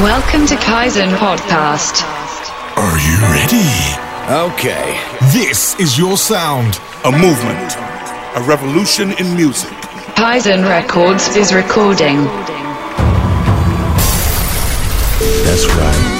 Welcome to Kaizen Podcast. Are you ready? Okay. This is your sound. A movement. A revolution in music. Kaizen Records is recording. That's right.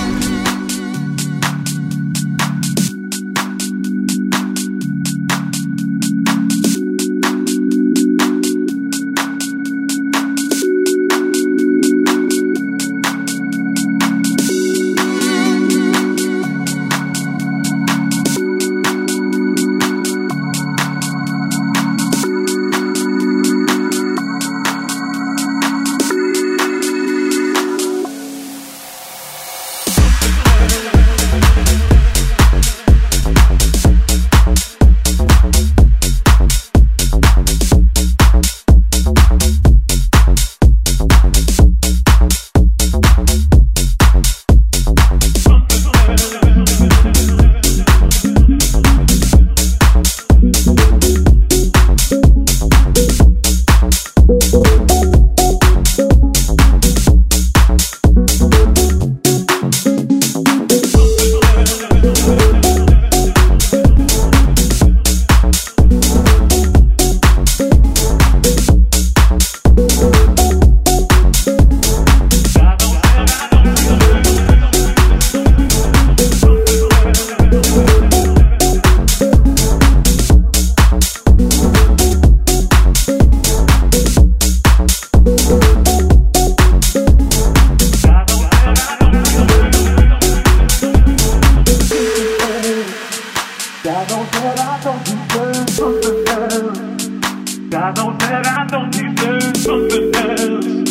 I know that I don't deserve something else.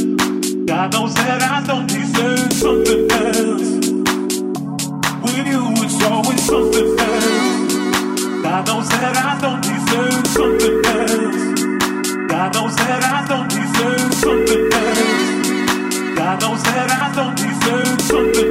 I know that I don't deserve something else. With you, it's always something else. That I don't deserve something else. God that I don't deserve something else. That I don't deserve something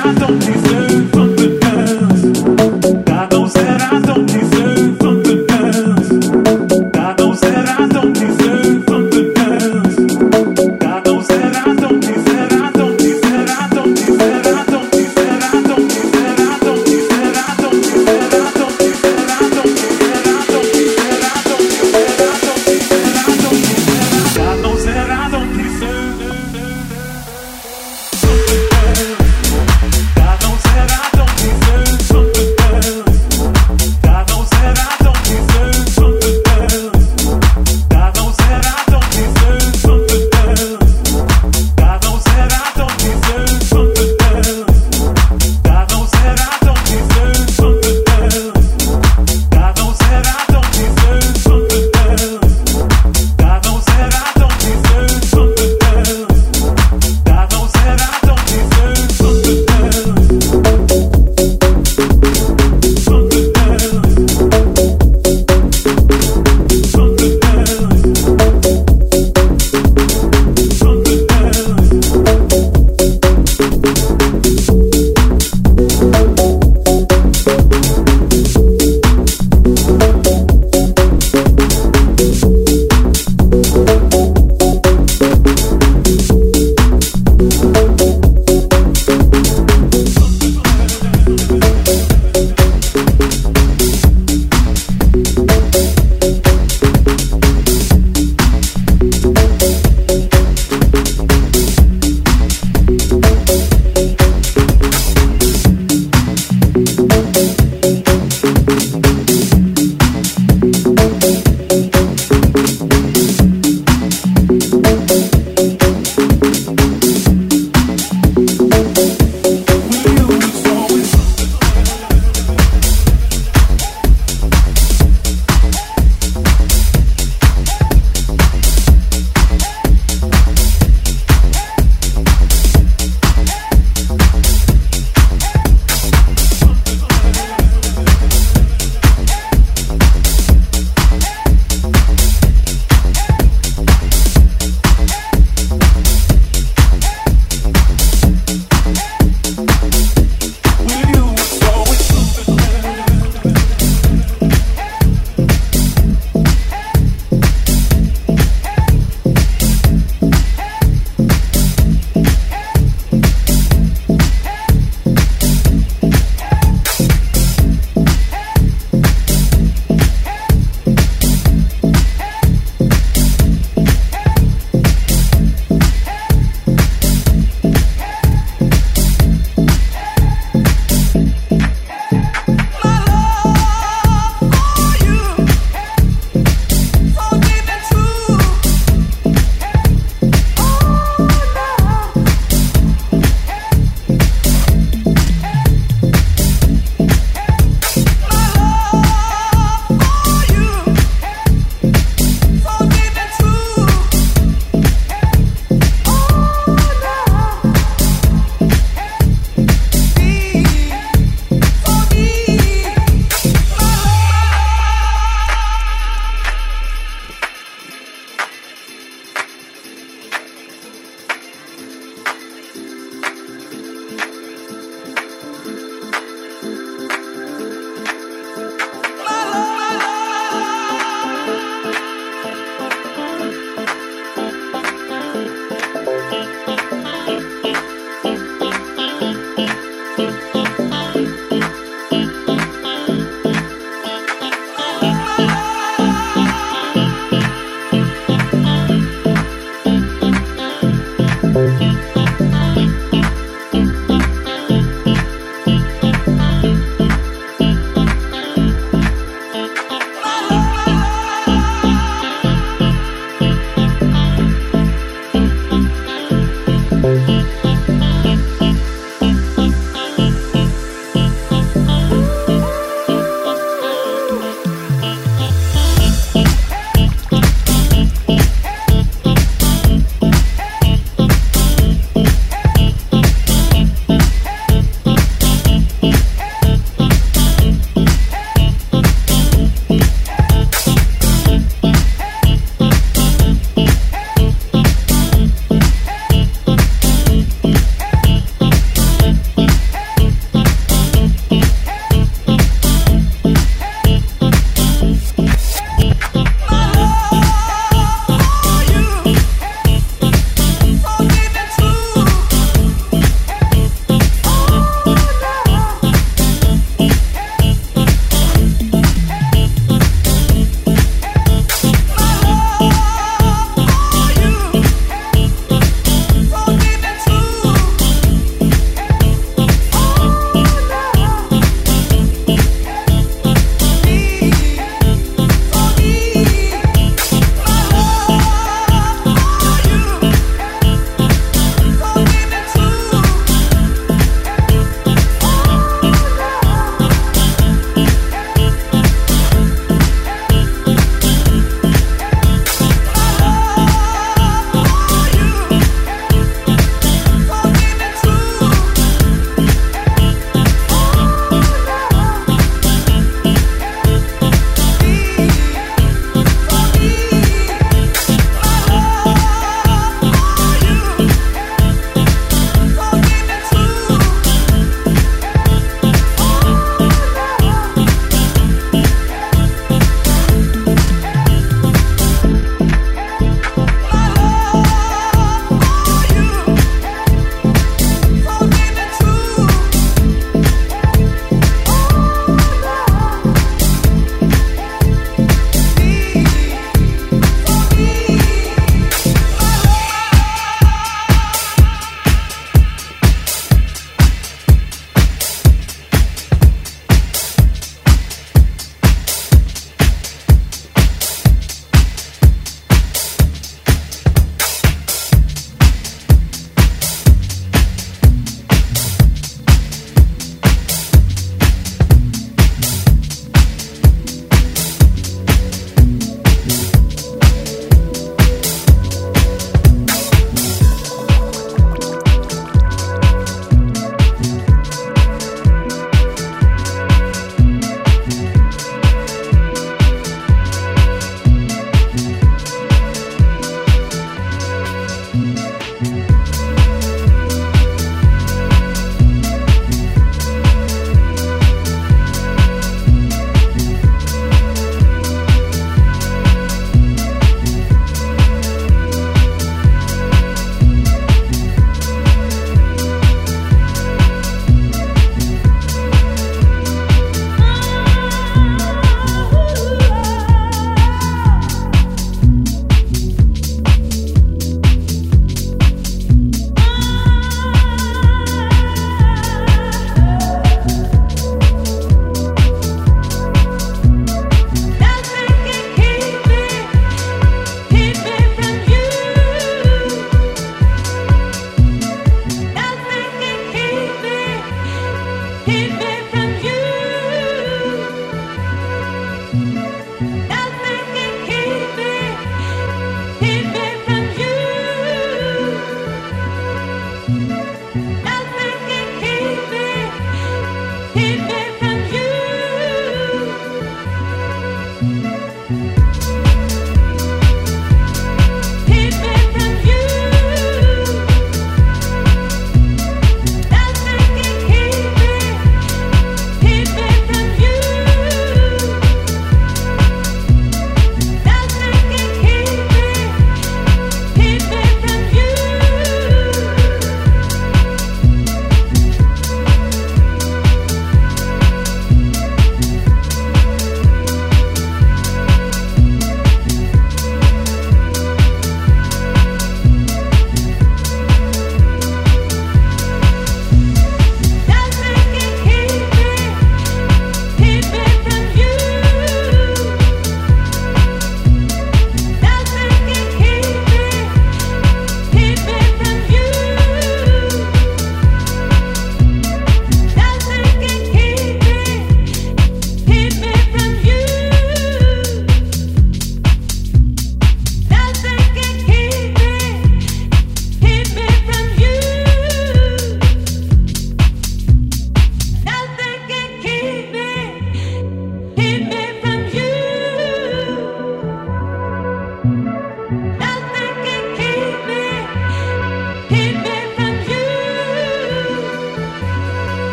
I don't deserve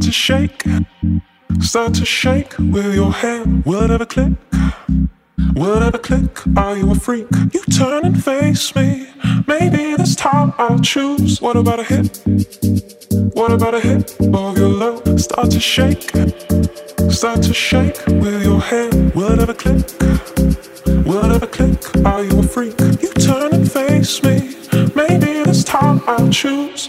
start to shake, start to shake with your head. ever click, whatever click, are you a freak? You turn and face me. Maybe this time I'll choose. What about a hit? What about a hit of your low? Start to shake, start to shake with your head. ever click, whatever click, are you a freak? You turn and face me. Maybe this time I'll choose.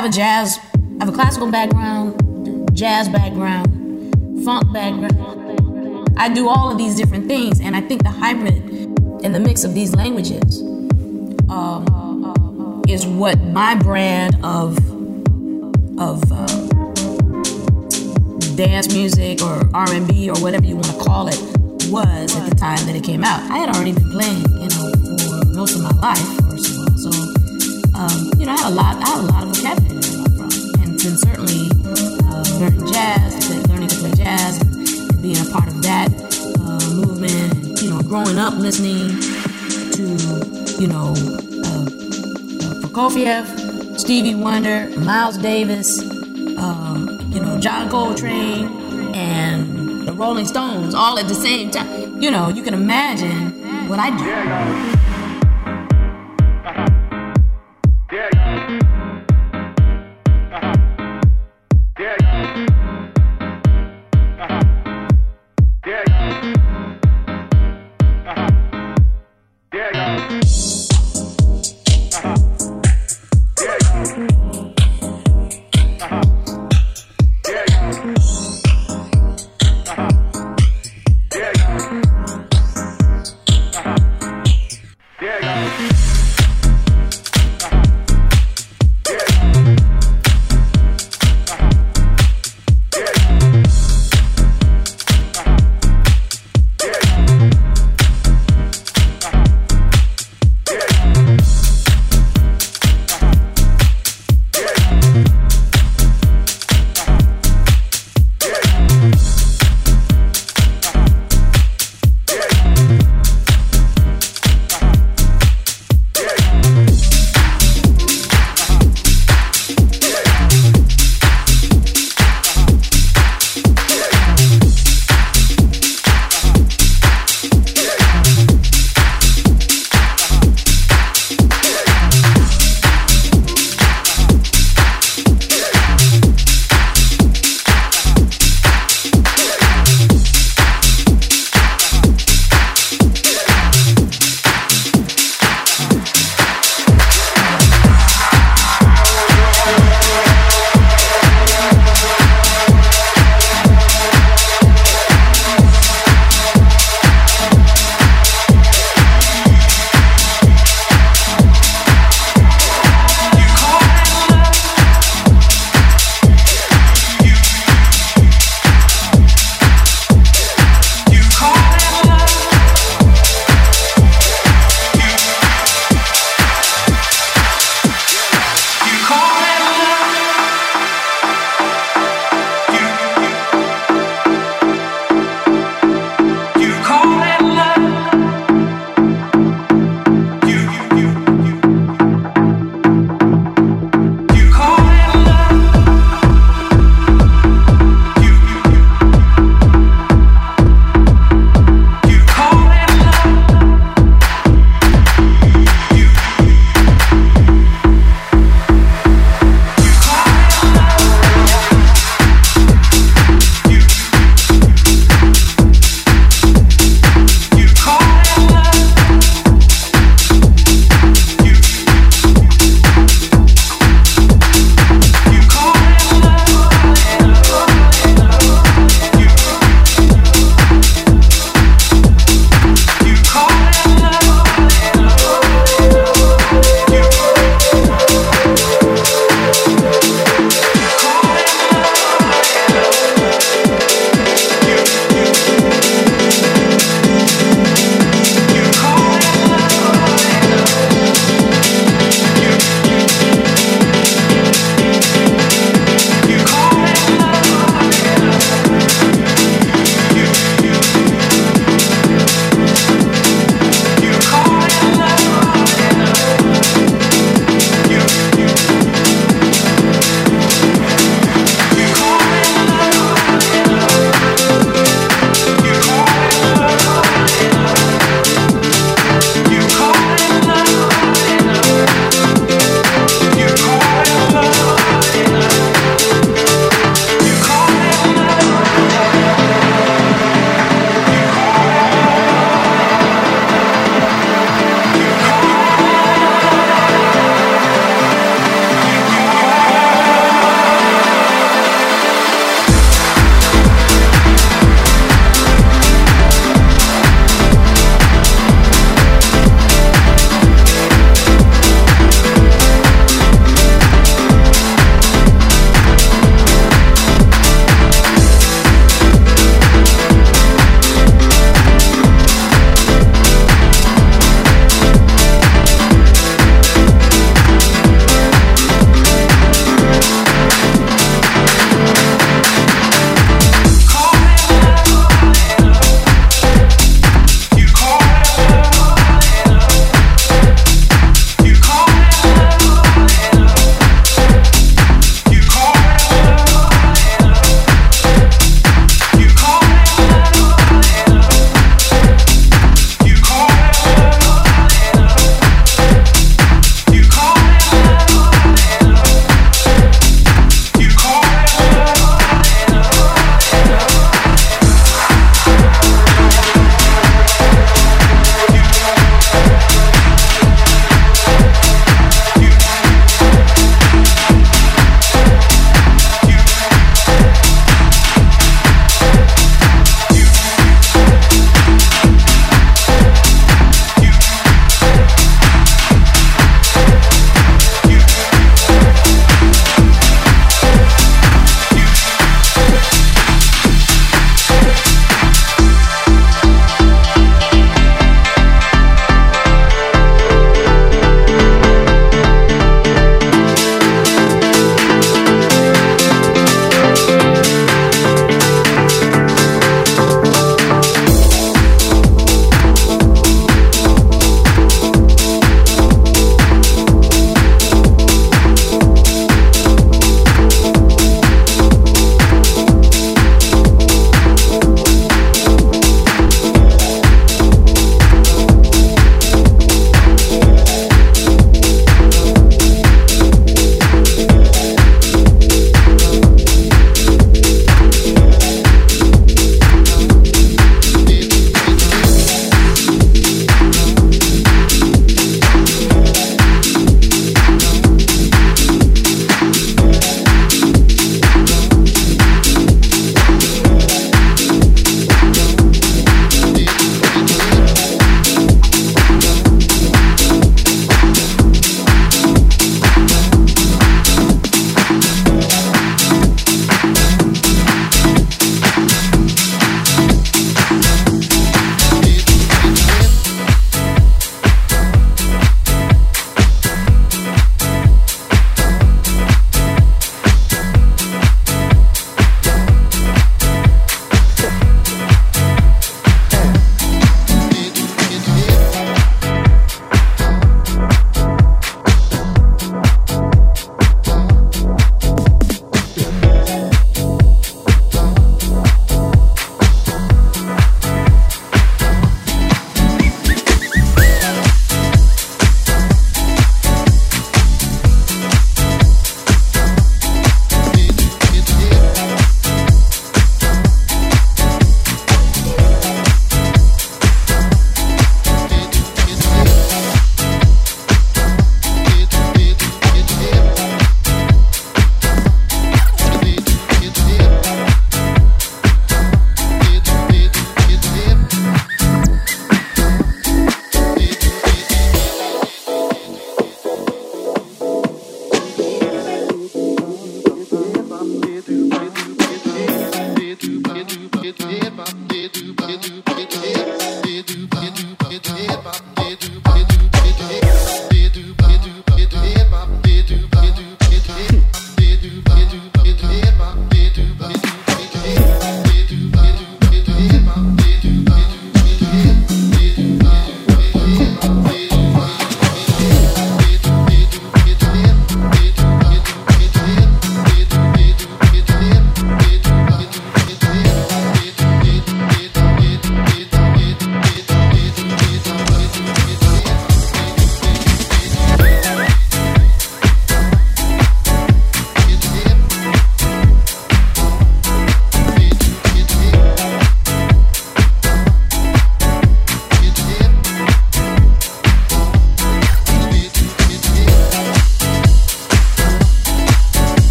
Have a jazz, I have a classical background, jazz background, funk background. I do all of these different things, and I think the hybrid and the mix of these languages um, is what my brand of of uh, dance music or R&B or whatever you want to call it was at the time that it came out. I had already been playing, you know, for most of my life, um, you know, I had a lot, I had a lot of vocabulary from, and then certainly uh, learning jazz, learning to play jazz, and being a part of that uh, movement. You know, growing up listening to, you know, uh, uh Prokofiev, Stevie Wonder, Miles Davis, um, you know, John Coltrane, and the Rolling Stones all at the same time. You know, you can imagine what I do.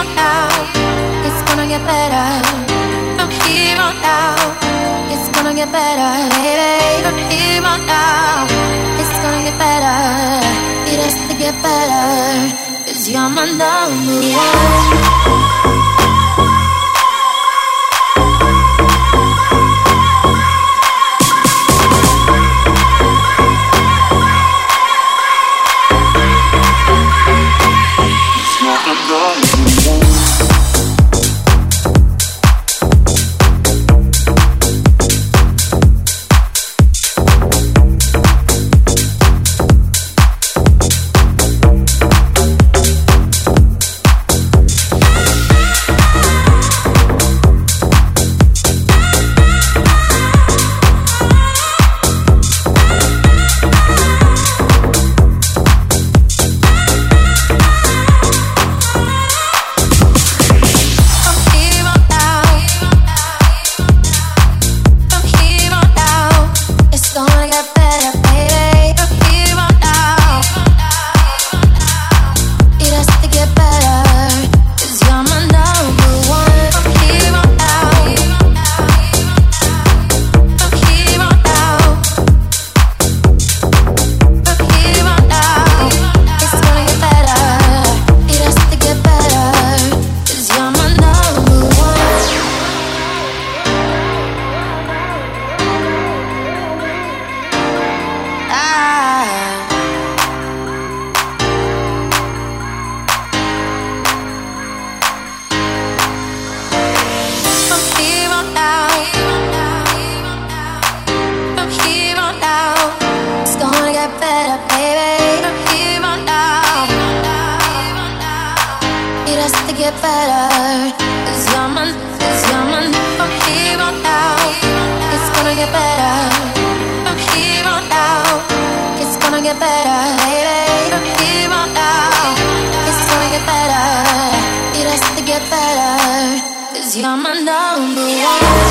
on out. It's gonna get better. From here on out, it's gonna get better. Baby, from here on out, it's gonna get better. It has to get better. Cause you're my number one. get better. It's here on out. It's gonna get better here on out. It's gonna get better, baby. From here on out, it's gonna get better. It has to get better. Cause you're my number one.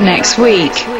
Next week.